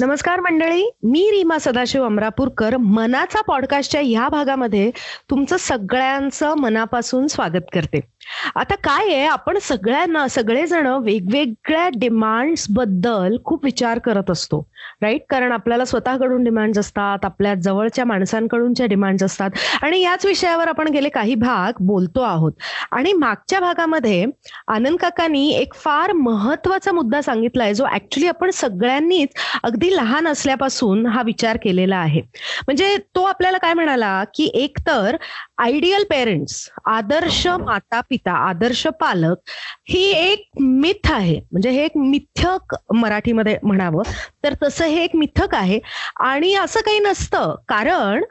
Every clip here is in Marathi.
नमस्कार मंडळी मी रीमा सदाशिव अमरापूरकर. मनाचा पॉडकास्टच्या ह्या भागामध्ये तुमचं सगळ्यांचं मनापासून स्वागत करते. आता काय आहे आपण सगळ्यांना सगळेजण वेगवेगळ्या डिमांड्सबद्दल खूप विचार करत असतो. राईट कारण आपल्याला स्वतःकडून डिमांड्स असतात आपल्या जवळच्या माणसांकडूनच्या डिमांड्स असतात. आणि याच विषयावर आपण गेले काही भाग बोलतो आहोत. आणि मागच्या भागामध्ये आनंद काकांनी एक फार महत्त्वाचा मुद्दा सांगितलाय जो ऍक्च्युली आपण सगळ्यांनीच अगदी लहान असल्यापासून हा विचार केलेला आहे. म्हणजे तो आपल्याला काय म्हणाला की एकतर आयडियल पेरेंट्स आदर्श माता पिता आदर्श पालक ही एक मिथ आहे. म्हणजे हे एक मिथक मराठीमध्ये म्हणावं तर तसं हे एक मिथक आहे. आणि असं काही नसतं कारण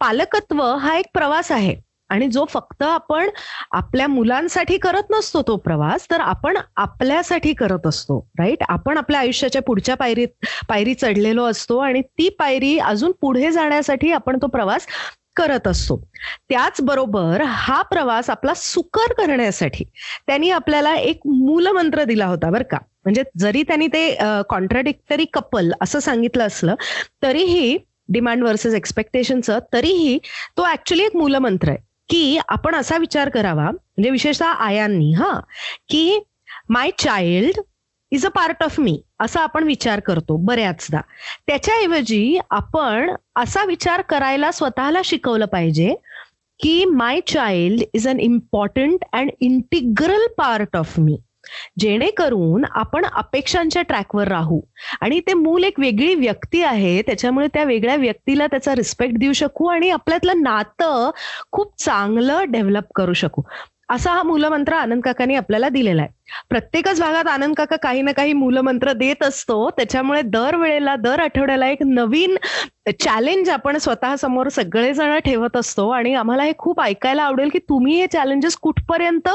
पालकत्व हा एक प्रवास आहे. आणि जो फक्त आपण आपल्या मुलांसाठी करत नसतो तो प्रवास तर आपण आपल्यासाठी करत असतो राईट आपण आपल्या आयुष्याच्या पुढच्या पायरीत पायरी चढलेलो असतो आणि ती पायरी अजून पुढे जाण्यासाठी आपण तो प्रवास करत असतो. त्याचबरोबर हा प्रवास आपला सुकर करण्यासाठी त्यांनी आपल्याला एक मूलमंत्र दिला होता बरं का. म्हणजे जरी त्यांनी ते कॉन्ट्राडिक्टरी कपल असं सांगितलं असलं तरीही डिमांड वर्सेस एक्सपेक्टेशनचं तरीही तो ऍक्च्युली एक मूलमंत्र आहे. की आपण असा विचार करावा म्हणजे विशेषतः आयांनी हा की my child is a part of me असा आपण विचार करतो बऱ्याचदा. त्याच्याऐवजी आपण असा विचार करायला स्वतःला शिकवलं पाहिजे की my child is an important and integral part of me जेणेकरून आपण अपेक्षांच्या ट्रॅकवर राहू. आणि ते मूल एक वेगळी व्यक्ती आहे त्याच्यामुळे त्या वेगळ्या व्यक्तीला त्याचा रिस्पेक्ट देऊ शकू आणि आपल्यातलं नातं खूप चांगलं डेव्हलप करू शकू. असा हा मूलमंत्र आनंद काकांनी आपल्याला दिलेला आहे. प्रत्येकच भागात आनंद काका काही ना काही मूलमंत्र देत असतो. त्याच्यामुळे दर वेळेला दर आठवड्याला एक नवीन चॅलेंज आपण स्वतः समोर सगळेजण ठेवत असतो. आणि आम्हाला हे खूप ऐकायला आवडेल की तुम्ही हे चॅलेंजेस कुठपर्यंत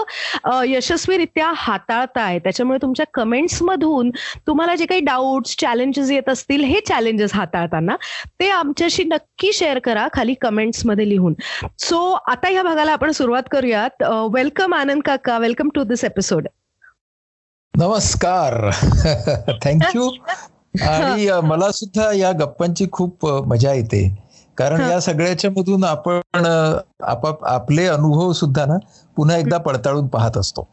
यशस्वीरित्या हाताळताय. त्याच्यामुळे तुमच्या कमेंट्स मधून तुम्हाला जे काही डाऊट्स चॅलेंजेस येत असतील हे चॅलेंजेस हाताळताना ते आमच्याशी नक्की शेअर करा खाली कमेंट्समध्ये लिहून. सो आता ह्या भागाला आपण सुरुवात करूयात. वेलकम आनंद काका. वेलकम टू दिस एपिसोड नमस्कार. थँक्यू आणि मला सुद्धा या गप्पांची खूप मजा येते. कारण या सगळ्याच्या मधून आपण आपले अनुभव सुद्धा ना पुन्हा एकदा पडताळून पाहत असतो.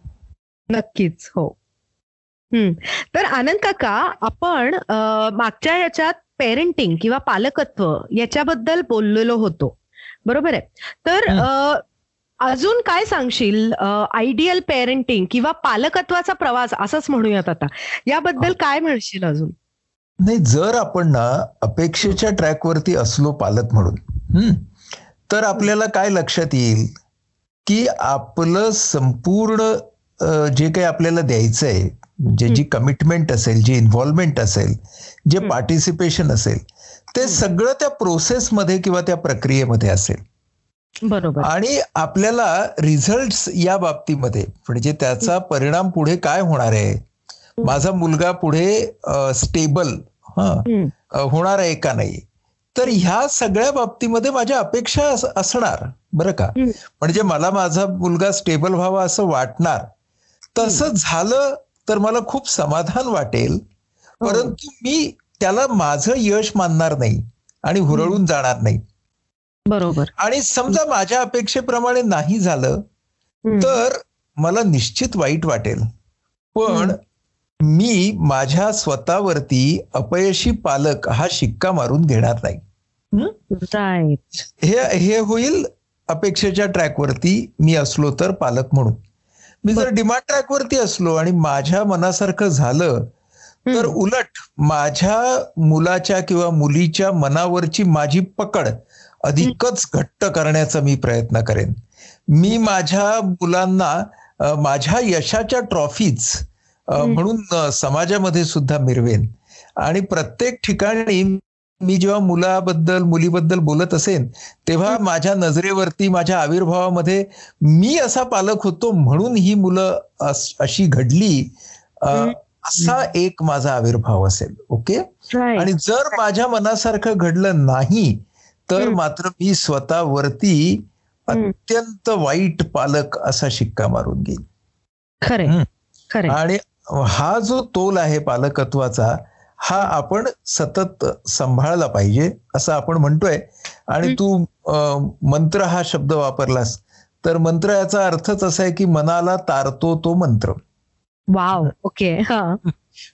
नक्कीच हो. तर आनंद काका आपण मागच्या याच्यात पेरेंटिंग किंवा पालकत्व याच्याबद्दल बोललेलो होतो. बरोबर आहे? तर अजून काय सांगशील? आयडियल पेरेंटिंग किंवा पालकत्वाचा प्रवास असंच म्हणूयात आता. याबद्दल काय म्हणशील अजून? नाही जर आपण ना अपेक्षेच्या ट्रॅकवरती असलो पालक म्हणून तर आपल्याला काय लक्षात येईल? की आपलं संपूर्ण जे काही आपल्याला द्यायचं आहे म्हणजे जी कमिटमेंट असेल जी इन्व्हॉल्वमेंट असेल जे पार्टिसिपेशन असेल ते सगळं त्या प्रोसेसमध्ये किंवा त्या प्रक्रियेमध्ये असेल. बरोबर. आणि आपल्याला रिझल्ट या बाबतीमध्ये म्हणजे त्याचा परिणाम पुढे काय होणार आहे? माझा मुलगा पुढे स्टेबल होणार आहे का नाही? तर ह्या सगळ्या बाबतीमध्ये माझ्या अपेक्षा असणार बरं का? म्हणजे मला माझा मुलगा स्टेबल व्हावा असं वाटणार. तसं झालं तर मला खूप समाधान वाटेल परंतु मी त्याला माझं यश मानणार नाही आणि हुरळून जाणार नाही. बरोबर. आणि समजा माझ्या अपेक्षेप्रमाणे नाही झालं तर मला निश्चित वाईट वाटेल. पण मी माझ्या स्वतःवरती अपयशी पालक हा शिक्का मारून घेणार नाही. हे हे होईल अपेक्षेच्या ट्रॅकवरती मी असलो तर पालक म्हणून. मी जर डिमांड ट्रॅकवरती असलो आणि माझ्या मनासारखं झालं तर उलट माझ्या मुलाच्या किंवा मुलीच्या मनावरची माझी पकड अधिकच घट्ट करण्याचा मी प्रयत्न करेन. मी माझ्या मुलांना माझ्या यशाच्या ट्रॉफीज म्हणून समाजामध्ये सुद्धा मिरवेन. आणि प्रत्येक ठिकाणी मी जेव्हा मुलाबद्दल मुलीबद्दल बोलत असेन तेव्हा माझ्या नजरेवरती माझ्या आविर्भावामध्ये मी असा पालक होतो म्हणून ही मुलं अशी घडली असा एक माझा आविर्भाव असेल. ओके? आणि जर माझ्या मनासारखं घडलं नाही तर मात्र मी स्वतःवरती. अत्यंत वाईट पालक असा शिक्का मारून घेईल खरे. खरे आणि हा जो तोल आहे पालकत्वाचा हा आपण सतत सांभाळला पाहिजे असं आपण म्हणतोय. आणि. तू मंत्र हा शब्द वापरलास तर मंत्र याचा अर्थच असा आहे की मनाला तारतो तो मंत्र. वाव. ओके.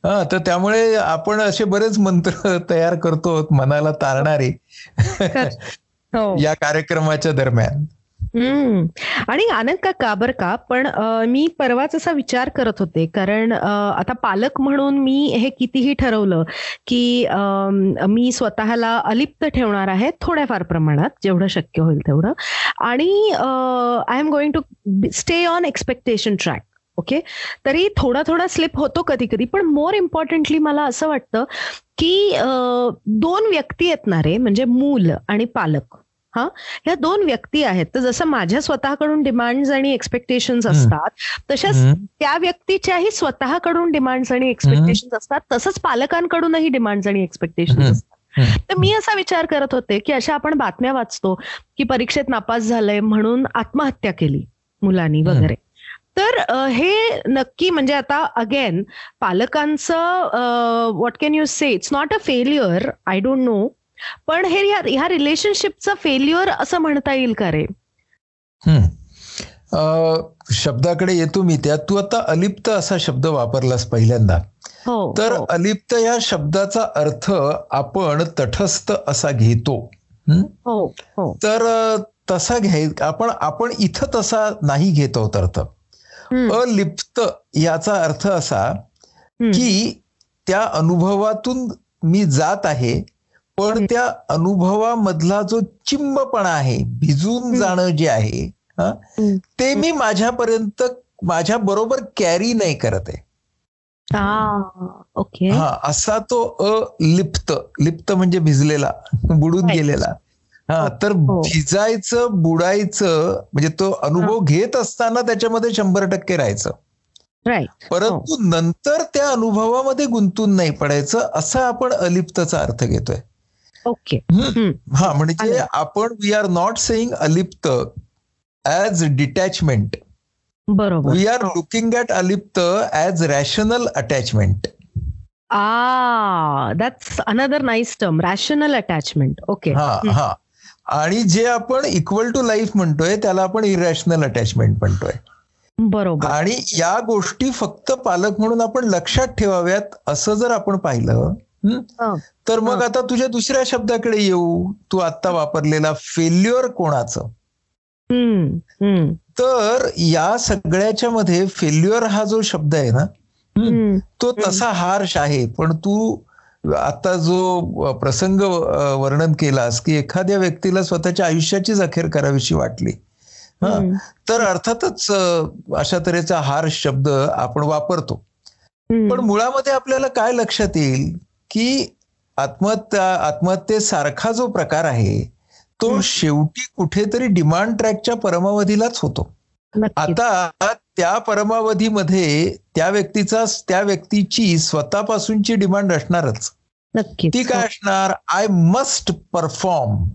हा तर त्यामुळे आपण असे बरेच मंत्र तयार करतो मनाला तारणारे हो. या कार्यक्रमाच्या दरम्यान. हम्म. आणि आनंद का का बरं का पण मी परवाच असा विचार करत होते कारण आता पालक म्हणून मी हे कितीही ठरवलं की मी स्वतःला अलिप्त ठेवणार आहे थोड्याफार प्रमाणात जेवढं शक्य होईल तेवढं. आणि I am going to stay on expectation track okay तरी थोडा थोडा स्लिप होतो कधी कधी पण मोर इम्पॉर्टंटली मला असं वाटतं की दोन व्यक्ती येतणारे म्हणजे मूल आणि पालक हा ह्या दोन व्यक्ती आहेत तर जसं माझ्या स्वतःकडून डिमांड्स आणि एक्सपेक्टेशन्स हम्म. असतात तशाच. त्या व्यक्तीच्याही स्वतःकडून डिमांड्स आणि एक्सपेक्टेशन्स असतात तसंच पालकांकडूनही डिमांड्स आणि एक्सपेक्टेशन्स हम्म. असतात. तर मी असा विचार करत होते की अशा आपण बातम्या वाचतो की परीक्षेत नापास झालंय म्हणून आत्महत्या केली मुलांनी. वगैरे तर हे नक्की म्हणजे आता अगेन पालकांचं what can you say it's not a failure I don't know पण हे ह्या- रिलेशनशिपचं फेल्युअर असं म्हणता येईल का रे? शब्दाकडे येतो मी त्यात तू आता अलिप्त असा शब्द वापरलास पहिल्यांदा. हो तर हो. अलिप्त या शब्दाचा अर्थ आपण तटस्थ असा घेतो? हो तर तसा घ्याय आपण आपण इथं तसा नाही घेत आहोत अर्थ. अलिप्त याचा अर्थ असा. की त्या अनुभवातून मी जात आहे पण. त्या अनुभवामधला जो चिंबपणा आहे भिजून. जाणं जे आहे हा. ते मी माझ्यापर्यंत माझ्या बरोबर कॅरी नाही करत आहे ओके हा असा तो अलिप्त लिप्त म्हणजे भिजलेला बुडून. गेलेला हा तर हो. भिजायचं बुडायचं म्हणजे तो अनुभव घेत असताना त्याच्यामध्ये शंभर टक्के राहायचं. राईट. परंतु नंतर त्या अनुभवामध्ये गुंतून नाही पडायचं असा आपण अलिप्तचा अर्थ घेतोय. ओके. हा म्हणजे. आपण वी आर नॉट सेईंग अलिप्त ॲज डिटॅचमेंट बरोबर. वी आर लुकिंग ॲट अलिप्त as rational attachment ah that's another nice term rational attachment okay हा हा. आणि जे आपण इक्वल टू लाईफ म्हणतोय त्याला आपण इरॅशनल अटॅचमेंट म्हणतोय. बरोबर. आणि या गोष्टी फक्त पालक म्हणून आपण लक्षात ठेवाव्यात असं जर आपण पाहिलं. तर मग. आता तुझ्या दुसऱ्या शब्दाकडे येऊ. तू आता वापरलेला फेल्युअर कोणाचं? तर या सगळ्याच्या मध्ये फेल्युअर हा जो शब्द आहे ना. तो तसा हार्श आहे. पण तू आता जो प्रसंग वर्णन केलास की एखाद्या व्यक्तीला स्वतःच्या आयुष्याचीच अखेर करावीशी वाटली हा तर अर्थातच अशा तऱ्हेचा हार्श शब्द आपण वापरतो. पण मुळामध्ये आपल्याला काय लक्षात येईल की आत्महत्या आत्महत्येसारखा जो प्रकार आहे तो. शेवटी कुठेतरी डिमांड ट्रॅकच्या परमावधीलाच होतो. आता त्या परमावधीमध्ये त्या व्यक्तीचा त्या व्यक्तीची स्वतःपासूनची डिमांड असणारच. ती काय असणार? I must perform.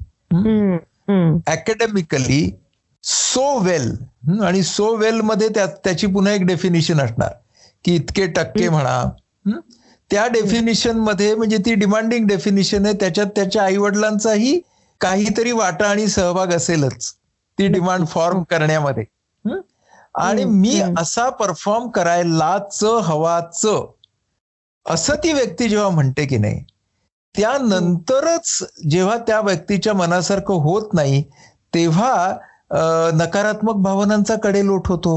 Academically so well आणि सो वेल मध्ये त्या- त्याची पुन्हा एक डेफिनिशन असणार. की इतके टक्के. म्हणा? त्या डेफिनिशनमध्ये म्हणजे ती डिमांडिंग डेफिनिशन आहे. त्याच्यात त्याच्या आई वडिलांचाही काहीतरी वाटा आणि सहभाग असेलच. ती डिमांड फॉर्म करण्यामध्ये? आणि मी. असा परफॉर्म करायलाच हवाच असं ती व्यक्ती जेव्हा म्हणते की नाही त्यानंतरच जेव्हा त्या व्यक्तीच्या मनासारखं होत नाही तेव्हा नकारात्मक भावनांचा कडेलोट होतो.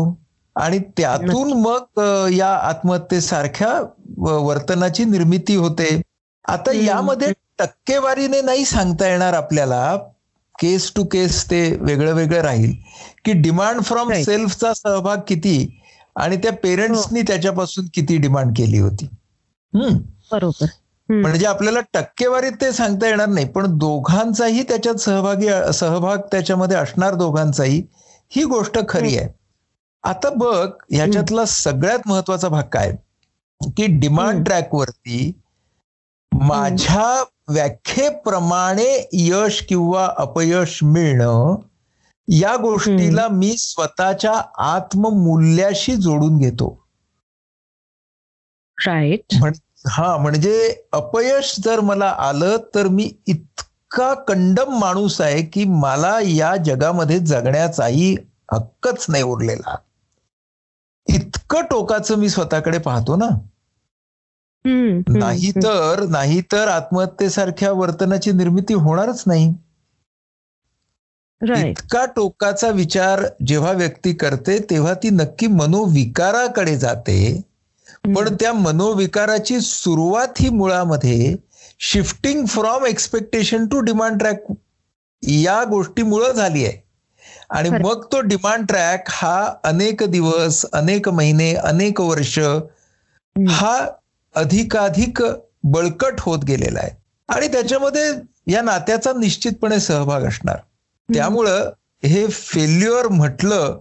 आणि त्यातून मग या आत्महत्येसारख्या वर्तनाची निर्मिती होते. आता यामध्ये टक्केवारीने नाही सांगता येणार आपल्याला केस टू केस ते वेगळं वेगळं राहील. की डिमांड फ्रॉम. सेल्फचा सहभाग किती आणि त्या पेरेंट्सनी त्याच्यापासून किती डिमांड केली होती. बरोबर. म्हणजे आपल्याला टक्केवारीत ते सांगता येणार नाही पण दोघांचाही त्याच्यात सहभागी सहभाग त्याच्यामध्ये असणार दोघांचाही ही गोष्ट खरी आहे. आता बघ ह्याच्यातला सगळ्यात महत्त्वाचा भाग काय? की डिमांड. ट्रॅकवरती माझ्या व्याख्येप्रमाणे यश किंवा अपयश मिळणं या गोष्टीला मी स्वतःच्या आत्ममूल्याशी जोडून घेतो. राईट हा म्हणजे अपयश जर मला आलं तर मी इतका कंडम माणूस आहे की मला या जगामध्ये जगण्याचाही हक्कच नाही उरलेला. इतकं टोकाचं मी स्वतःकडे पाहतो ना. नाही तर नाही तर आत्महत्येसारख्या वर्तनाची निर्मिती होणारच नाही. इतका टोकाचा विचार जेव्हा व्यक्ती करते तेव्हा ती नक्की मनोविकाराकडे जाते. पण त्या मनोविकाराची सुरुवात ही मुळामध्ये shifting from expectation to demand track या गोष्टीमुळं झाली आहे. आणि. मग तो डिमांड ट्रॅक हा अनेक दिवस अनेक महिने अनेक वर्ष हा अधिकाधिक बळकट होत गेलेला आहे. आणि त्याच्यामध्ये या नात्याचा निश्चितपणे सहभाग असणार. त्यामुळं हे फेल्युअर म्हटलं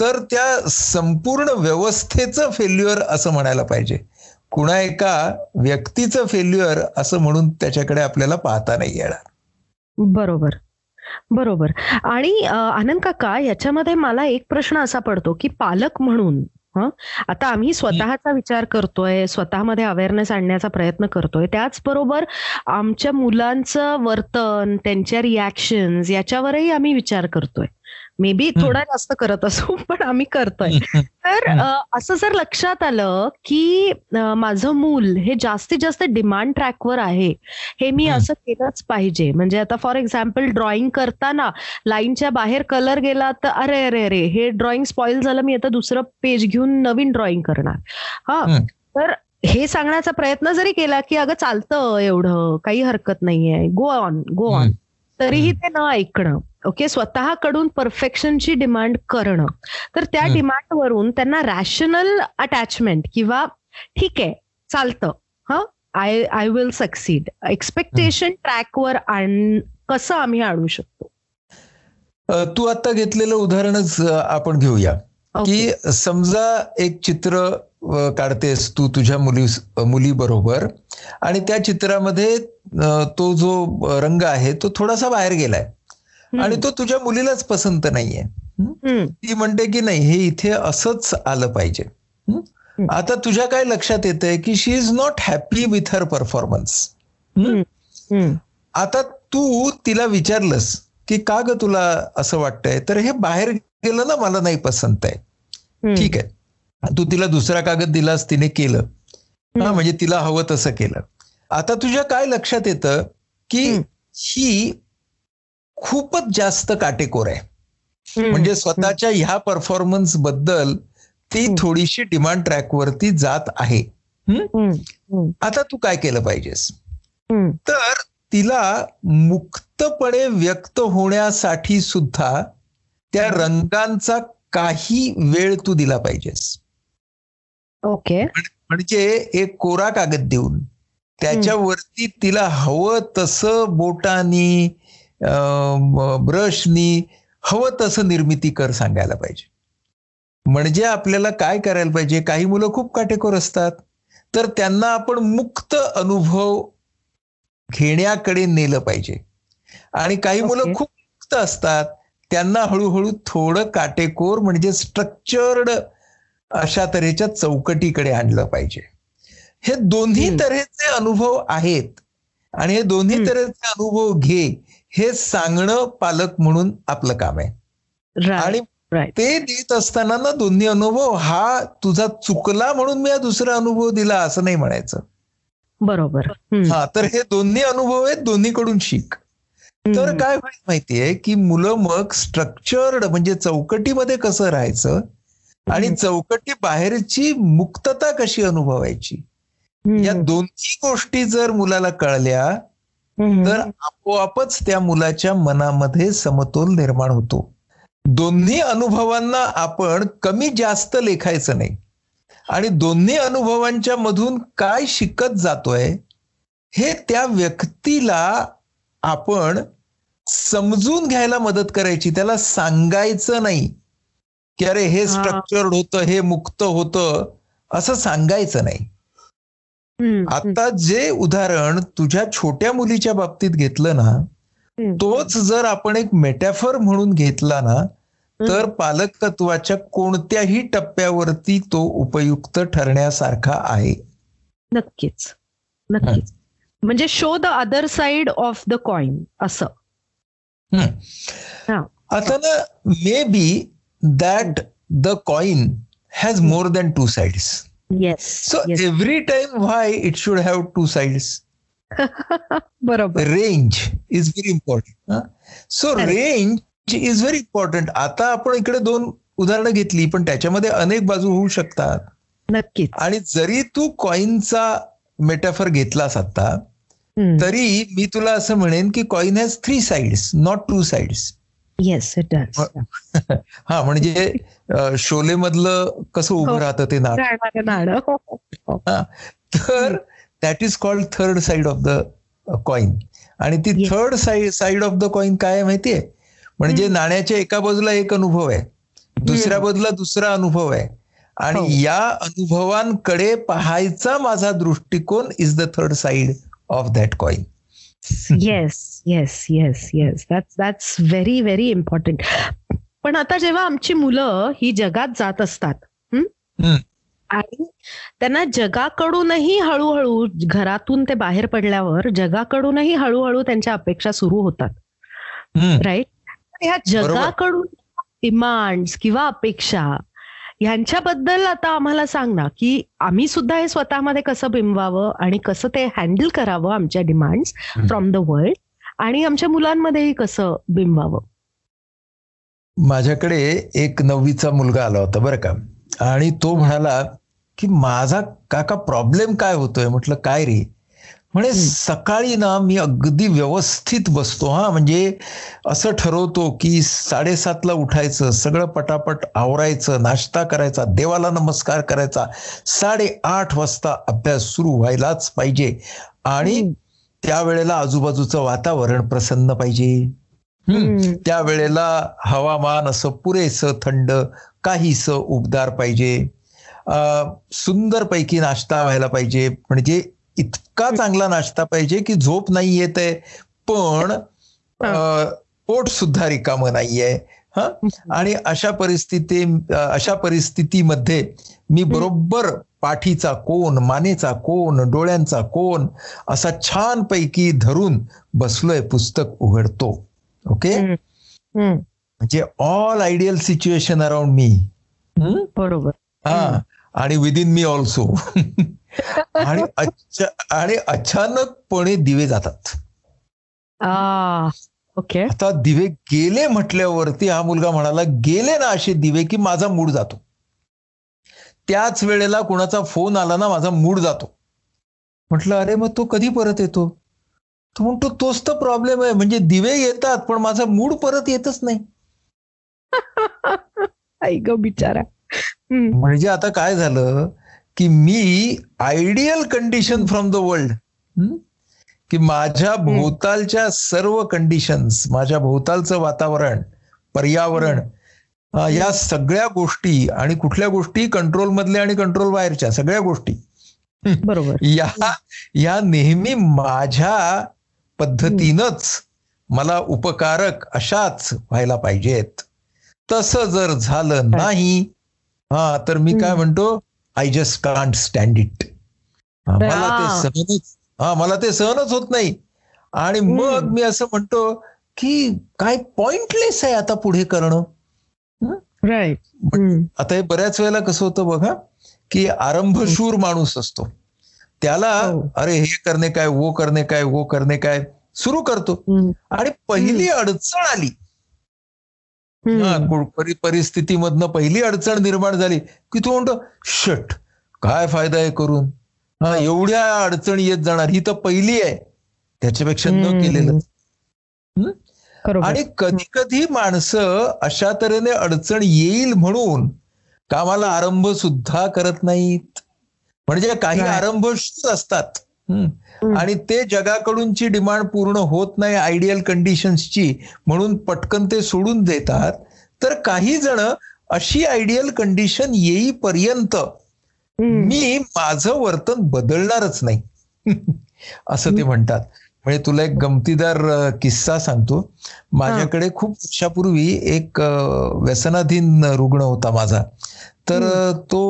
तर त्या संपूर्ण व्यवस्थेचं फेल्युअर असं म्हणायला पाहिजे. कुणा एका व्यक्तीचं फेल्युअर असं म्हणून त्याच्याकडे आपल्याला पाहता नाही येणार. बरोबर. बरोबर. आणि आनंद काका याच्यामध्ये मला एक प्रश्न असा पडतो की पालक म्हणून आता आम्ही स्वतःचा विचार करतोय स्वतःमध्ये अवेअरनेस आणण्याचा प्रयत्न करतोय. त्याचबरोबर आमच्या मुलांचं वर्तन त्यांच्या रिॲक्शन्स याच्यावरही आम्ही विचार करतोय. मे बी थोडा जास्त करत असू पण आम्ही करतोय. तर असं जर लक्षात आलं की माझं मूल हे जास्तीत जास्त डिमांड ट्रॅकवर आहे हे मी. असं केलंच पाहिजे. म्हणजे आता फॉर एक्झाम्पल ड्रॉइंग करताना लाईनच्या बाहेर कलर गेला तर अरे अरे अरे हे ड्रॉइंग स्पॉइल झालं मी आता दुसरं पेज घेऊन नवीन ड्रॉइंग करणार. हा. तर हे सांगण्याचा प्रयत्न जरी केला की अगं चालतं एवढं काही हरकत नाहीये गो ऑन गो ऑन. तरीही ते न ऐकणं. ओके? स्वतःकडून परफेक्शनची डिमांड करणं. तर त्या. डिमांडवरून त्यांना रॅशनल अटॅचमेंट किंवा ठीक आहे चालतं. हा? I I will succeed expectation ट्रॅकवर आण कसं आम्ही आणू शकतो? तू आता घेतलेलं उदाहरणच आपण घेऊया. की समजा एक चित्र काढतेस तू तुझ्या मुली मुलीबरोबर आणि त्या चित्रामध्ये तो जो रंग आहे तो थोडासा बाहेर गेलाय. आणि तो तुझ्या मुलीलाच पसंत नाहीये. ती म्हणते की नाही हे इथे असंच आलं पाहिजे. आता तुझ्या काय लक्षात येत आहे की she is not happy with her performance आता तू तिला विचारलंस की का ग तुला असं वाटतंय? तर हे बाहेर गेलं ना मला नाही पसंत आहे. ठीक आहे. तू तिला दुसरा कागद दिलास तिने केलं. हा म्हणजे तिला हवं तसं केलं. आता तुझ्या काय लक्षात येतं की हं. खूपच जास्त काटेकोर आहे. म्हणजे स्वतःच्या ह्या परफॉर्मन्सबद्दल ती. थोडीशी डिमांड ट्रॅकवरती जात आहे. आता तू काय केलं पाहिजेस. तर तिला मुक्तपणे व्यक्त होण्यासाठी सुद्धा त्या रंगांचा काही वेळ तू दिला पाहिजेस. ओके. म्हणजे एक कोरा कागद देऊन त्याच्यावरती तिला हवं तसं बोटानी ब्रशनी हवं तसं निर्मिती कर सांगायला पाहिजे. म्हणजे आपल्याला काय करायला पाहिजे? काही मुलं खूप काटेकोर असतात. तर त्यांना आपण मुक्त अनुभव घेण्याकडे नेलं पाहिजे. आणि काही मुलं Okay. खूप मुक्त असतात. त्यांना हळूहळू थोडं काटेकोर म्हणजे स्ट्रक्चर्ड अशा तऱ्हेच्या चौकटीकडे आणलं पाहिजे. हे दोन्ही. तऱ्हेचे अनुभव आहेत. आणि हे दोन्ही. तऱ्हेचे अनुभव घे. हे सांगणं पालक म्हणून आपलं काम आहे. आणि ते देत असताना ना दोन्ही अनुभव हा तुझा चुकला म्हणून मी हा दुसरा अनुभव दिला असं नाही म्हणायचं. बरोबर. हा तर हे दोन्ही अनुभव आहेत दोन्हीकडून शिक. तर. काय होईल माहितीये की मुलं मग स्ट्रक्चर्ड म्हणजे चौकटीमध्ये कसं राहायचं आणि. चौकटी बाहेरची मुक्तता कशी अनुभवायची? या दोन्ही गोष्टी जर मुलाला कळल्या. तर आपोआपच त्या मुलाच्या मनामध्ये समतोल निर्माण होतो दोन्ही अनुभवांना आपण कमी जास्त लेखायचं नाही आणि दोन्ही अनुभवांच्या मधून काय शिकत जातोय हे त्या व्यक्तीला आपण समजून घ्यायला मदत करायची त्याला सांगायचं नाही की अरे हे. स्ट्रक्चर्ड होतं हे मुक्त होतं असं सांगायचं नाही. आता जे उदाहरण तुझ्या छोट्या मुलीच्या बाबतीत घेतलं ना. तोच जर आपण एक मेटॅफर म्हणून घेतला ना तर पालकत्वाच्या कोणत्याही टप्प्यावरती तो उपयुक्त ठरण्यासारखा आहे. नक्कीच. नक्कीच. म्हणजे show the other side of the coin असं. आता ना maybe that the coin has more than two sides yes so every time why it should have two sides बरोबर. Range is very important so. Range is very important आता आपण इकडे दोन उदाहरणं घेतली पण त्याच्यामध्ये अनेक बाजू होऊ शकतात. नक्कीच. आणि जरी तू कॉइनचा मेटाफर घेतलास आता तरी मी तुला असं म्हणेन की coin has three sides not two sides yes it does हा म्हणजे शोले मधलं कसं उभं हो. राहतं ते नाव नाणं हा. तर that is called third side of the coin आणि ती. Third side side of the coin काय माहितीये म्हणजे. नाण्याच्या एका बाजूला एक अनुभव आहे दुसऱ्या बाजूला दुसरा अनुभव आहे हो. आणि या अनुभवांकडे पाहायचा माझा दृष्टिकोन is the third side of that coin yes yes yes yes that's that's very very important पण आता जेव्हा आमची मुलं ही जगात जात असतात. आणि त्यांना जगाकडूनही हळूहळू घरातून ते बाहेर पडल्यावर जगाकडूनही हळूहळू त्यांच्या अपेक्षा सुरू होतात. राईट ह्या जगाकडून डिमांड्स किंवा अपेक्षा ह्यांच्याबद्दल आता आम्हाला सांग ना की आम्ही सुद्धा हे स्वतःमध्ये कसं बिंबवावं आणि कसं ते हँडल करावं आमच्या डिमांड्स. फ्रॉम द वर्ल्ड आणि आमच्या मुलांमध्येही कसं बिंबवावं? माझ्याकडे एक नववीचा मुलगा आला होता बरं का. आणि तो म्हणाला की माझा काका प्रॉब्लेम काय होतोय? म्हटलं काय रे? म्हणे हम्म. सकाळी ना मी अगदी व्यवस्थित बसतो हा म्हणजे असं ठरवतो की साडेसातला उठायचं सगळं पटापट आवरायचं नाश्ता करायचा देवाला नमस्कार करायचा साडेआठ वाजता अभ्यास सुरू व्हायलाच पाहिजे आणि. त्यावेळेला आजूबाजूचं वातावरण प्रसन्न पाहिजे. त्यावेळेला हवामान असं पुरेसं थंड काहीसं उबदार पाहिजे अं, सुंदरपैकी नाश्ता व्हायला पाहिजे म्हणजे इतका चांगला नाश्ता पाहिजे की झोप नाही येत आहे पण पोट सुद्धा रिकामं नाहीये. हा? आणि अशा परिस्थिती अशा परिस्थितीमध्ये मी बरोबर पाठीचा कोण मानेचा कोण डोळ्यांचा कोण असा छान पैकी धरून बसलोय पुस्तक उघडतो. ओके. म्हणजे all ideal situation around me बरोबर. हा. आणि विदिन मी ऑल्सो आणि आणि अचानकपणे दिवे जातात. ओके. आता दिवे गेले म्हटल्यावरती हा मुलगा म्हणाला गेले ना असे दिवे की माझा मूड जातो. त्याच वेळेला कुणाचा फोन आला ना माझा मूड जातो. म्हटलं अरे मग तो कधी परत येतो? तो म्हणतो तोच तर प्रॉब्लेम आहे. म्हणजे दिवे येतात पण माझा मूड परत येतच नाही. आई ग बिचारा. म्हणजे आता काय झालं? की मी ideal condition from the world की माझ्या भोवतालच्या सर्व कंडिशन्स माझ्या भोवतालचं वातावरण पर्यावरण या सगळ्या गोष्टी आणि कुठल्या गोष्टी कंट्रोल मधल्या आणि कंट्रोल बाहेरच्या सगळ्या गोष्टी. बरोबर. या या नेहमी माझ्या पद्धतीनंच मला उपकारक अशाच व्हायला पाहिजेत. तसं जर झालं नाही हा तर मी काय. म्हणतो I just can't stand it मला ते. सहनच हा मला ते सहनच होत नाही. आणि मग. मी असं म्हणतो की काय पॉइंटलेस आहे आता पुढे करणं? आता हे बऱ्याच वेळेला कसं होतं बघा की आरंभशूर माणूस असतो. त्याला हो. अरे हे करणे काय वो करणे काय वो करणे काय सुरू करतो. आणि पहिली अडचण आली. हा, परिस्थितीमधनं पहिली अडचण निर्माण झाली की तू म्हणतो शट काय फायदा आहे करून? हा एवढ्या अडचणी येत जाणार ही तर पहिली आहे. त्याच्यापेक्षा न केलेलं आणि कधी कधी माणसं अशा तऱ्हेने अडचण येईल म्हणून कामाला आरंभ सुद्धा करत नाहीत. म्हणजे काही. आरंभ असतात. आणि ते जगाकडूनची डिमांड पूर्ण होत नाही आयडियल कंडिशन्सची म्हणून पटकन ते सोडून देतात. तर काही जण अशी आयडियल कंडिशन येईपर्यंत मी माझं वर्तन बदलणारच नाही. असं ते म्हणतात. म्हणजे तुला एक गमतीदार किस्सा सांगतो. माझ्याकडे खूप वर्षापूर्वी एक व्यसनाधीन रुग्ण होता माझा. तर तो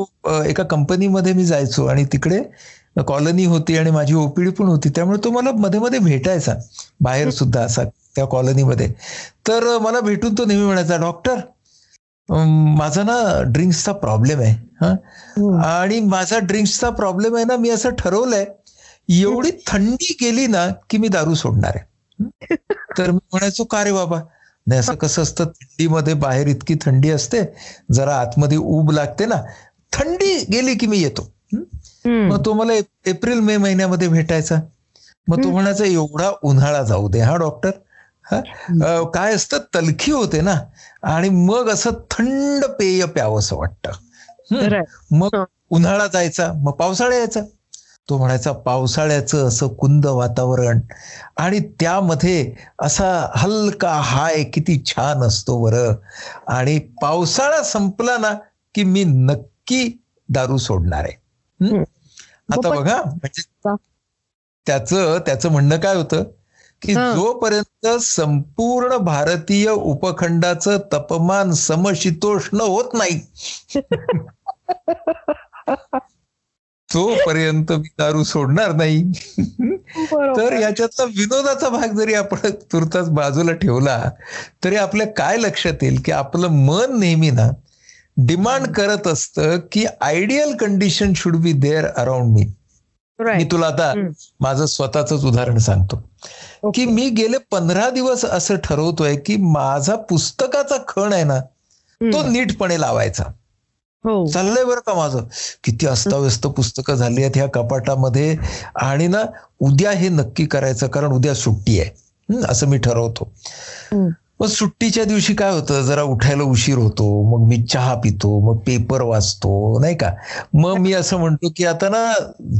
एका कंपनीमध्ये मी जायचो आणि तिकडे कॉलनी होती आणि माझी ओपीडी पण होती त्यामुळे तो मला मध्ये मध्ये भेटायचा बाहेर सुद्धा असा त्या कॉलनीमध्ये. तर मला भेटून तो नेहमी म्हणायचा डॉक्टर माझा ना ड्रिंक्सचा प्रॉब्लेम आहे. हा. आणि माझा ड्रिंक्सचा प्रॉब्लेम आहे ना मी असं ठरवलंय एवढी थंडी गेली ना की मी दारू सोडणार आहे? तर मी म्हणायचो का रे बाबा? नाही असं कसं असतं थंडीमध्ये बाहेर इतकी थंडी असते जरा आतमध्ये ऊब लागते ना थंडी गेली की मी येतो. मग तो मला एप- एप्रिल मे महिन्यामध्ये भेटायचा. मग तो. म्हणायचा एवढा उन्हाळा जाऊ दे हा डॉक्टर. हा? काय असतं तलखी होते ना. आणि मग असं थंड पेय प्यावंसं वाटतं. हं. खरंय. मग. उन्हाळा जायचा मग पावसाळा यायचा. तो म्हणायचा पावसाळ्याचं असं कुंद वातावरण आणि त्यामध्ये असा हलका हाय किती छान असतो बरं. आणि पावसाळा संपला ना की मी नक्की दारू सोडणार आहे. आता बघा म्हणजे? त्याचं त्याचं म्हणणं काय होतं की. जोपर्यंत संपूर्ण भारतीय उपखंडाचं तापमान समशीतोष्ण होत नाही तोपर्यंत मी दारू सोडणार नाही. तर याच्यातला विनोदाचा भाग जरी आपण तुर्तास बाजूला ठेवला तरी आपल्या काय लक्षात येईल की आपलं मन नेहमी ना डिमांड करत असतं की ideal condition should be there around me मी. तुला आता. माझं स्वतःच उदाहरण सांगतो की. मी गेले पंधरा दिवस असं ठरवतोय की माझा पुस्तकाचा खण आहे ना तो. नीटपणे लावायचा हो चाललंय बरं का माझं किती अस्ताव्यस्त पुस्तकं झाली आहेत ह्या कपाटामध्ये आणि ना उद्या हे नक्की करायचं कारण उद्या सुट्टी आहे असं मी ठरवतो. मग सुट्टीच्या दिवशी काय होतं? जरा उठायला उशीर होतो मग मी चहा पितो मग पेपर वाचतो नाही का? मग मी असं म्हणतो की आता ना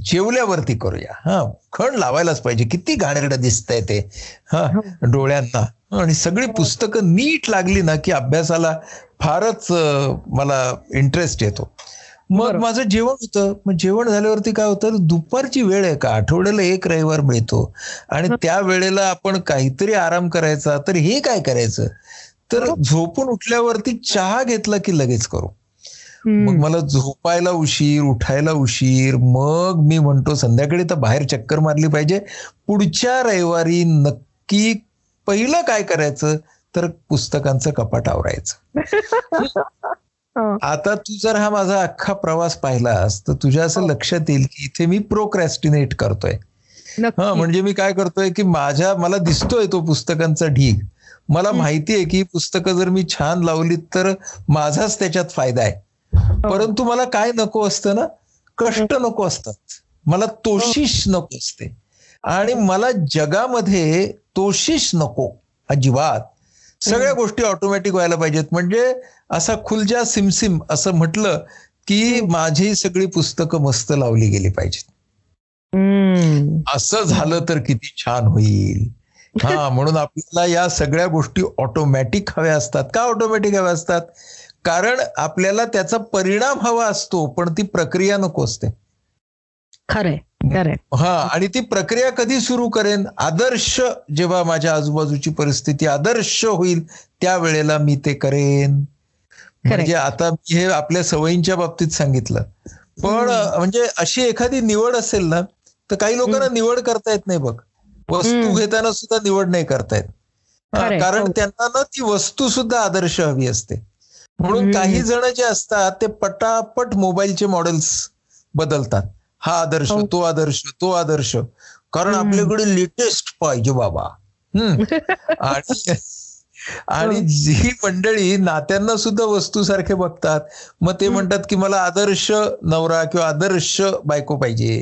जेवल्यावरती करूया. हा खण लावायलाच पाहिजे. किती घाणेरडं दिसतंय ते. हा डोळ्यांना. आणि सगळी पुस्तकं नीट लागली ना की अभ्यासाला फारच मला इंटरेस्ट येतो. मग. माझं जेवण होतं. मग जेवण झाल्यावरती काय होतं? दुपारची वेळ आहे का? आठवड्याला एक रविवार मिळतो. आणि त्या वेळेला आपण काहीतरी आराम करायचा. तर हे काय करायचं? तर झोपून उठल्यावरती चहा घेतला की लगेच करू. मग मला झोपायला उशीर उठायला उशीर. मग मी म्हणतो संध्याकाळी तर बाहेर चक्कर मारली पाहिजे. पुढच्या रविवारी नक्की पहिलं काय करायचं? तर पुस्तकांचं कपाट आवरायचं. आता तू जर हा माझा अख्खा प्रवास पाहिलास तर तुझ्या असं हो. लक्षात येईल की इथे मी प्रोक्रॅस्टिनेट करतोय. हा म्हणजे मी काय करतोय की माझ्या मला दिसतोय तो पुस्तकांचा ढीग. मला हं. माहिती आहे की ही पुस्तकं जर मी छान लावलीत तर माझाच त्याच्यात फायदा आहे. हो. परंतु मला काय नको असतं ना? कष्ट नको असतात. मला तोशिष नको असते. आणि मला जगामध्ये तोशिष नको. अजिबात. सगळ्या गोष्टी ऑटोमॅटिक व्हायला पाहिजेत. म्हणजे असा खुलजा सिमसिम असं म्हटलं की माझी सगळी पुस्तकं मस्त लावली गेली पाहिजेत. असं झालं तर किती छान होईल. हा म्हणून आपल्याला या सगळ्या गोष्टी ऑटोमॅटिक हव्या असतात. का ऑटोमॅटिक हव्या असतात? कारण आपल्याला त्याचा परिणाम हवा असतो पण ती प्रक्रिया नको असते. खरंय खरंय. हा आणि ती प्रक्रिया कधी सुरू करेन? आदर्श जेव्हा माझ्या आजूबाजूची परिस्थिती आदर्श होईल त्या वेळेला मी ते करेन. म्हणजे आता मी हे आपल्या सवयींच्या बाबतीत सांगितलं. पण. म्हणजे अशी एखादी निवड असेल ना तर काही लोकांना निवड करता येत नाही बघ. वस्तू. घेताना सुद्धा निवड नाही करता येत. कारण. त्यांना ना ती वस्तू सुद्धा आदर्श हवी असते. म्हणून. काही जण जे असतात ते पटापट मोबाईलचे मॉडेल्स बदलतात. हा आदर्श हो. तो आदर्श तो आदर्श कारण. आपल्याकडे लेटेस्ट पाहिजे बाबा आणि आणि हो. जी मंडळी नात्यांना सुद्धा वस्तू सारखे बघतात मग ते. म्हणतात की मला आदर्श नवरा किंवा आदर्श बायको पाहिजे.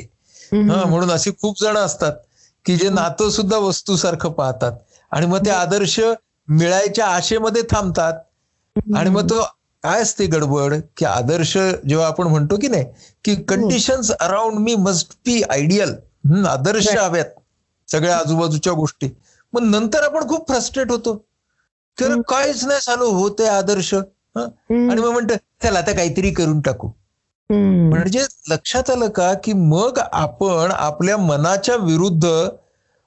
हा म्हणून असे खूप जण असतात की जे नातं सुद्धा वस्तू सारखं पाहतात आणि मग ते आदर्श मिळायच्या आशेमध्ये थांबतात आणि मग तो काय असते गडबड? की आदर्श जेव्हा आपण म्हणतो की नाही की conditions around me must be ideal आदर्श. हव्यात सगळ्या आजूबाजूच्या गोष्टी. मग नंतर आपण खूप फ्रस्ट्रेट होतो. तर. काहीच नाही चालू होते आदर्श. आणि मग म्हणतं चला आता काहीतरी करून टाकू. म्हणजे लक्षात आलं का की मग आपण आपल्या मनाच्या विरुद्ध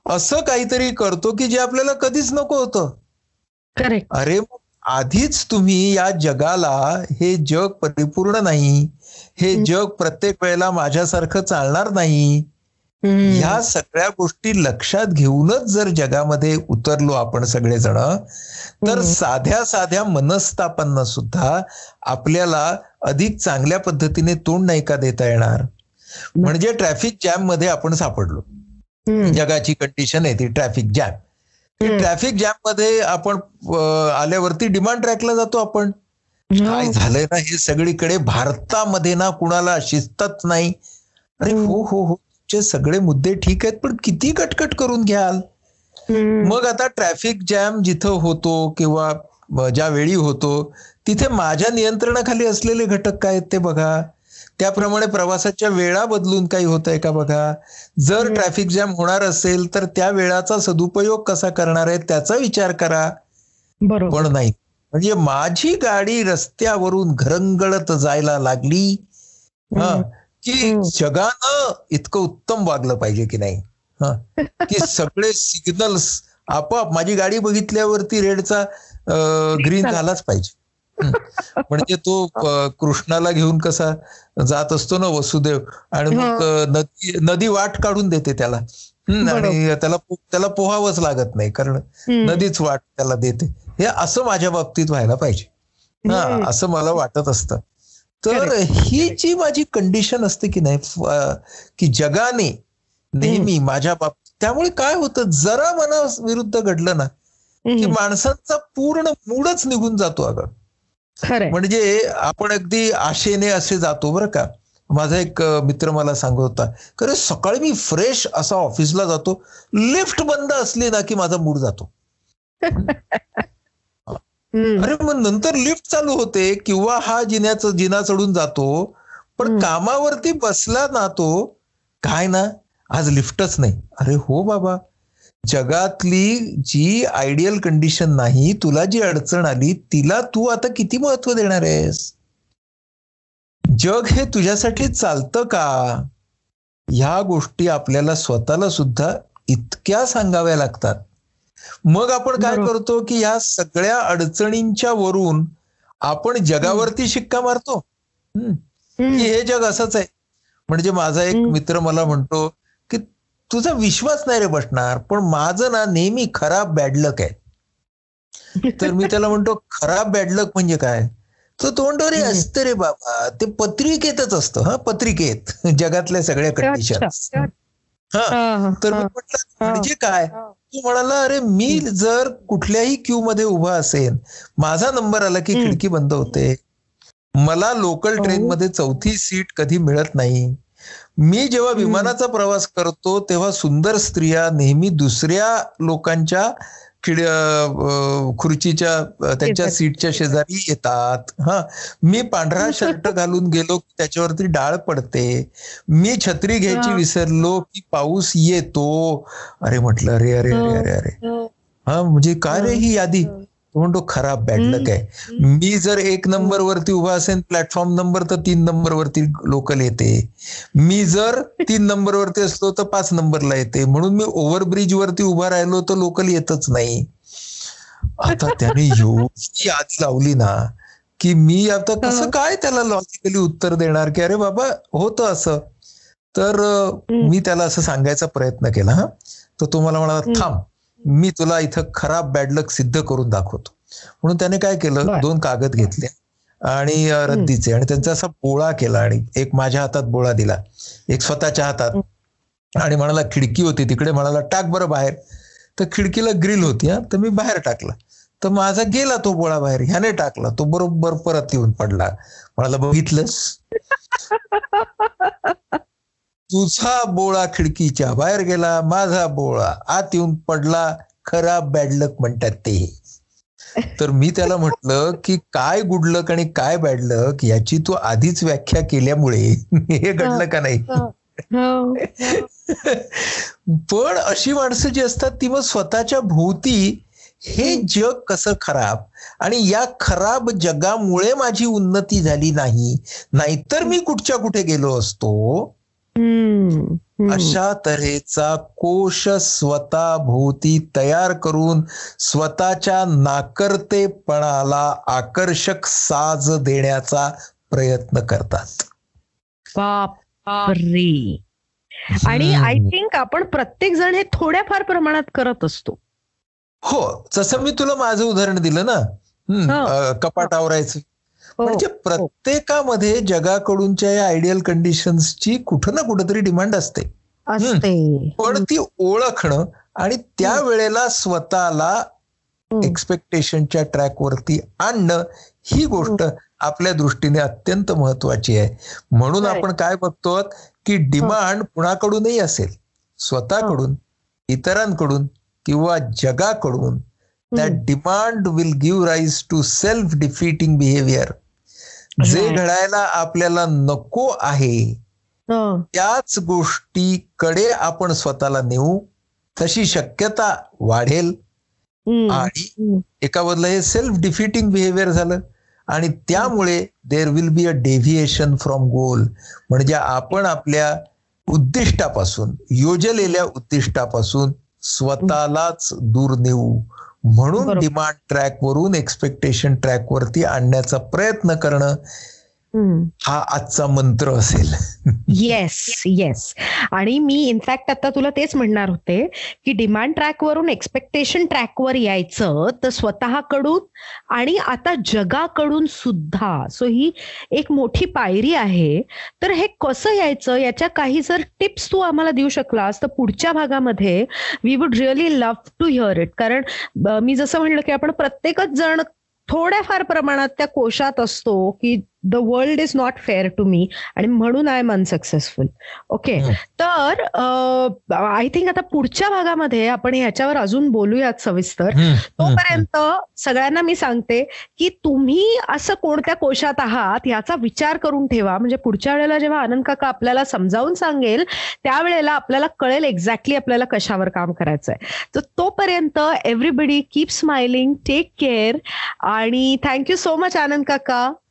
असं काहीतरी करतो की जे आपल्याला कधीच नको होतं. अरे मग आधीच तुम्ही या जगाला हे जग परिपूर्ण नाही हे. जग प्रत्येक वेळेला माझ्यासारखं चालणार नाही ह्या सगळ्या गोष्टी लक्षात घेऊनच जर जगामध्ये उतरलो आपण सगळेजण तर. साध्या साध्या मनस्तापांना सुद्धा आपल्याला अधिक चांगल्या पद्धतीने तोंड नाही का देता येणार म्हणजे ट्रॅफिक जॅममध्ये आपण सापडलो जगाची कंडिशन आहे ती ट्रॅफिक जॅम. ट्रॅफिक जॅममध्ये आपण आल्यावरती डिमांड ट्रॅकला जातो आपण. हो. काय झालंय ना हे सगळीकडे भारतामध्ये ना कुणाला शिस्तच नाही. अरे हो हो हो. तुमचे सगळे मुद्दे ठीक आहेत पण किती कटकट करून घ्याल? मग आता ट्रॅफिक जॅम जिथं होतो किंवा ज्या वेळी होतो तिथे माझ्या नियंत्रणाखाली असलेले घटक काय आहेत ते बघा. त्याप्रमाणे प्रवासाच्या वेळा बदलून काही होत आहे का बघा जर. ट्रॅफिक जॅम होणार असेल तर त्या वेळाचा सदुपयोग कसा करणार आहे त्याचा विचार करा बरोबर पण नाही म्हणजे माझी गाडी रस्त्यावरून घरंगळत जायला लागली हा. की. जगानं इतकं उत्तम वागलं पाहिजे की नाही हा की सगळे सिग्नल्स आपोआप माझी गाडी बघितल्यावरती रेडचा ग्रीन झाला. झालाच पाहिजे. म्हणजे तो कृष्णाला घेऊन कसा जात असतो ना वसुदेव आणि मग नदी नदी वाट काढून देते त्याला. आणि त्याला त्याला पोहावंच लागत नाही कारण. नदीच वाट त्याला देते. हे असं माझ्या बाबतीत व्हायला पाहिजे. हा. असं मला वाटत असतं. तर ही जी माझी कंडिशन असते की नाही की जगाने नेहमी माझ्या बाबतीत त्यामुळे काय होतं जरा मना विरुद्ध घडलं ना की. माणसांचा पूर्ण मूडच निघून जातो अगं. म्हणजे आपण अगदी आशेने असे जातो बरं का. माझा एक मित्र मला सांगत होता खरं सकाळी मी फ्रेश असा ऑफिसला जातो लिफ्ट बंद असली ना की माझा मूड जातो. अरे मग नंतर लिफ्ट चालू होते किंवा हा जिन्याचं जिना चढून जातो पण. कामावरती बसला ना तो काय ना आज लिफ्टच नाही. अरे हो बाबा. जगातली जी आयडियल कंडिशन नाही तुला जी अडचण आली तिला तू आता किती महत्त्व देणार आहेस? जग हे तुझ्यासाठी चालतं का? ह्या गोष्टी आपल्याला स्वतःला सुद्धा इतक्या सांगाव्या लागतात. मग आपण काय. करतो की या सगळ्या अडचणींच्या वरून आपण जगावरती शिक्का मारतो. की हे जग असंच आहे. म्हणजे माझा एक. मित्र मला म्हणतो तुझा विश्वास नाही रे बसणार पण माझं ना नेहमी खराब बॅडलक आहे तर मी त्याला म्हणतो खराब बॅडलक म्हणजे काय तर तो म्हणतो रे. असतं रे बाबा ते पत्रिकेतच असतं हा पत्रिकेत जगातल्या सगळ्या कंडिशन. हा तर मी. म्हटलं. म्हणजे काय. तू म्हणाला अरे मी जर कुठल्याही क्यू मध्ये उभा असेन माझा नंबर आला की. खिडकी बंद होते मला लोकल हो. ट्रेन मध्ये चौथी सीट कधी मिळत नाही मी जेव्हा. विमानाचा प्रवास करतो तेव्हा सुंदर स्त्रिया नेहमी दुसऱ्या लोकांच्या खिड खुर्चीच्या त्यांच्या. सीटच्या शेजारी येतात. हा. मी पांढरा शर्ट घालून गेलो की त्याच्यावरती डाळ पडते. मी छत्री घ्यायची. विसरलो की पाऊस येतो. अरे म्हटलं अरे अरे अरे अरे अरे. हा. म्हणजे काय रे ही यादी? तो म्हणतो खराब बॅडलक आहे. मी जर एक नंबर वरती उभा असेल प्लॅटफॉर्म नंबर तर तीन नंबर वरती लोकल येते. मी जर तीन नंबर वरती असलो तर पाच नंबरला येते. म्हणून मी ओव्हरब्रिज वरती उभा राहिलो तर लोकल येतच नाही. आता त्याने एवढी यादी लावली ना की मी आता कसं हो. काय त्याला लॉजिकली उत्तर देणार की अरे बाबा होतं असं. तर. मी त्याला असं सांगायचा प्रयत्न केला हा. तर तो मला म्हणाला. थांब मी तुला इथं खराब बॅडलक सिद्ध करून दाखवतो. म्हणून त्याने काय केलं. दोन कागद घेतले आणि रद्दीचे. आणि त्यांचा असा बोळा केला आणि एक माझ्या हातात बोळा दिला. एक स्वतःच्या हातात. आणि म्हणाला खिडकी होती तिकडे. म्हणाला टाक बरं बाहेर. तर खिडकीला ग्रिल होती हा. तर मी बाहेर टाकला. तर माझा गेला तो बोळा बाहेर. ह्याने टाकला. तो बरोबर परत येऊन पडला. म्हणाला बघितलंस? तुझा बोळा खिडकीच्या बाहेर गेला माझा बोळा आत येऊन पडला. खराब बॅडलक म्हणतात ते. तर मी त्याला म्हटलं की काय गुड लक आणि काय बॅड लक याची तू आधीच व्याख्या केल्यामुळे हे घडलं का नाही? हो. पण अशी माणसं जी असतात ती मग स्वतःच्या भोवती हे जग कसं खराब? आणि या खराब जगामुळे माझी उन्नती झाली नाही. नाहीतर मी कुठच्या कुठे गेलो असतो. अशा तऱ्हेचा कोश स्वतः भोवती तयार करून स्वतःच्या नाकर्तेपणाला आकर्षक साज देण्याचा प्रयत्न करतात. बापरे. आणि आय थिंक आपण प्रत्येक जण हे थोड्याफार प्रमाणात करत असतो. हो जसं मी तुला माझं उदाहरण दिलं ना. कपाट आवरायचं म्हणजे प्रत्येकामध्ये जगाकडूनच्या या आयडियल कंडिशन्सची कुठं ना कुठंतरी डिमांड असते. पण ती ओळखणं आणि त्या वेळेला स्वतःला. एक्सपेक्टेशनच्या ट्रॅकवरती आणणं ही गोष्ट आपल्या दृष्टीने अत्यंत महत्वाची आहे. म्हणून. आपण काय बघतो की डिमांड कुणाकडूनही असेल स्वतःकडून इतरांकडून किंवा जगाकडून that demand will give rise to self defeating behaviour जे. घडायला आपल्याला नको आहे हं. त्याच गोष्टीकडे आपण स्वतःला नेऊ तशी शक्यता वाढेल. आणि. एका बदला हे सेल्फ डिफिटिंग बिहेवियर झालं आणि त्यामुळे there will be a deviation from goal म्हणजे आपण आपल्या उद्दिष्टापासून योजलेल्या उद्दिष्टापासून स्वतःलाच दूर नेऊ म्हणून. डिमांड ट्रॅक वरून एक्सपेक्टेशन ट्रॅक वरती आणण्याचा प्रयत्न करणं. हा आजचा मंत्र असेल येस येस आणि मी इनफॅक्ट आता तुला तेच म्हणणार होते की डिमांड ट्रॅकवरून एक्सपेक्टेशन ट्रॅकवर यायचं तर स्वतःकडून आणि आता जगाकडून सुद्धा. सो ही एक मोठी पायरी आहे. तर हे कसं यायचं? याच्या काही जर टिप्स तू आम्हाला देऊ शकलास तर पुढच्या भागामध्ये we would really love to hear it कारण मी जसं म्हणलं की आपण प्रत्येकच जण थोड्याफार प्रमाणात त्या कोशात असतो की the world is not fair to me आणि म्हणून आय एम अनसक्सेसफुल ओके. तर आय थिंक आता पुढच्या भागामध्ये आपण ह्याच्यावर अजून बोलूयात सविस्तर. तोपर्यंत सगळ्यांना मी सांगते की तुम्ही असं कोणत्या कोशात आहात याचा विचार करून ठेवा. म्हणजे पुढच्या वेळेला जेव्हा आनंद काका आपल्याला समजावून सांगेल त्यावेळेला आपल्याला कळेल एक्झॅक्टली आपल्याला कशावर काम करायचंय. तर तोपर्यंत everybody keep smiling take care आणि thank you so much Anand काका.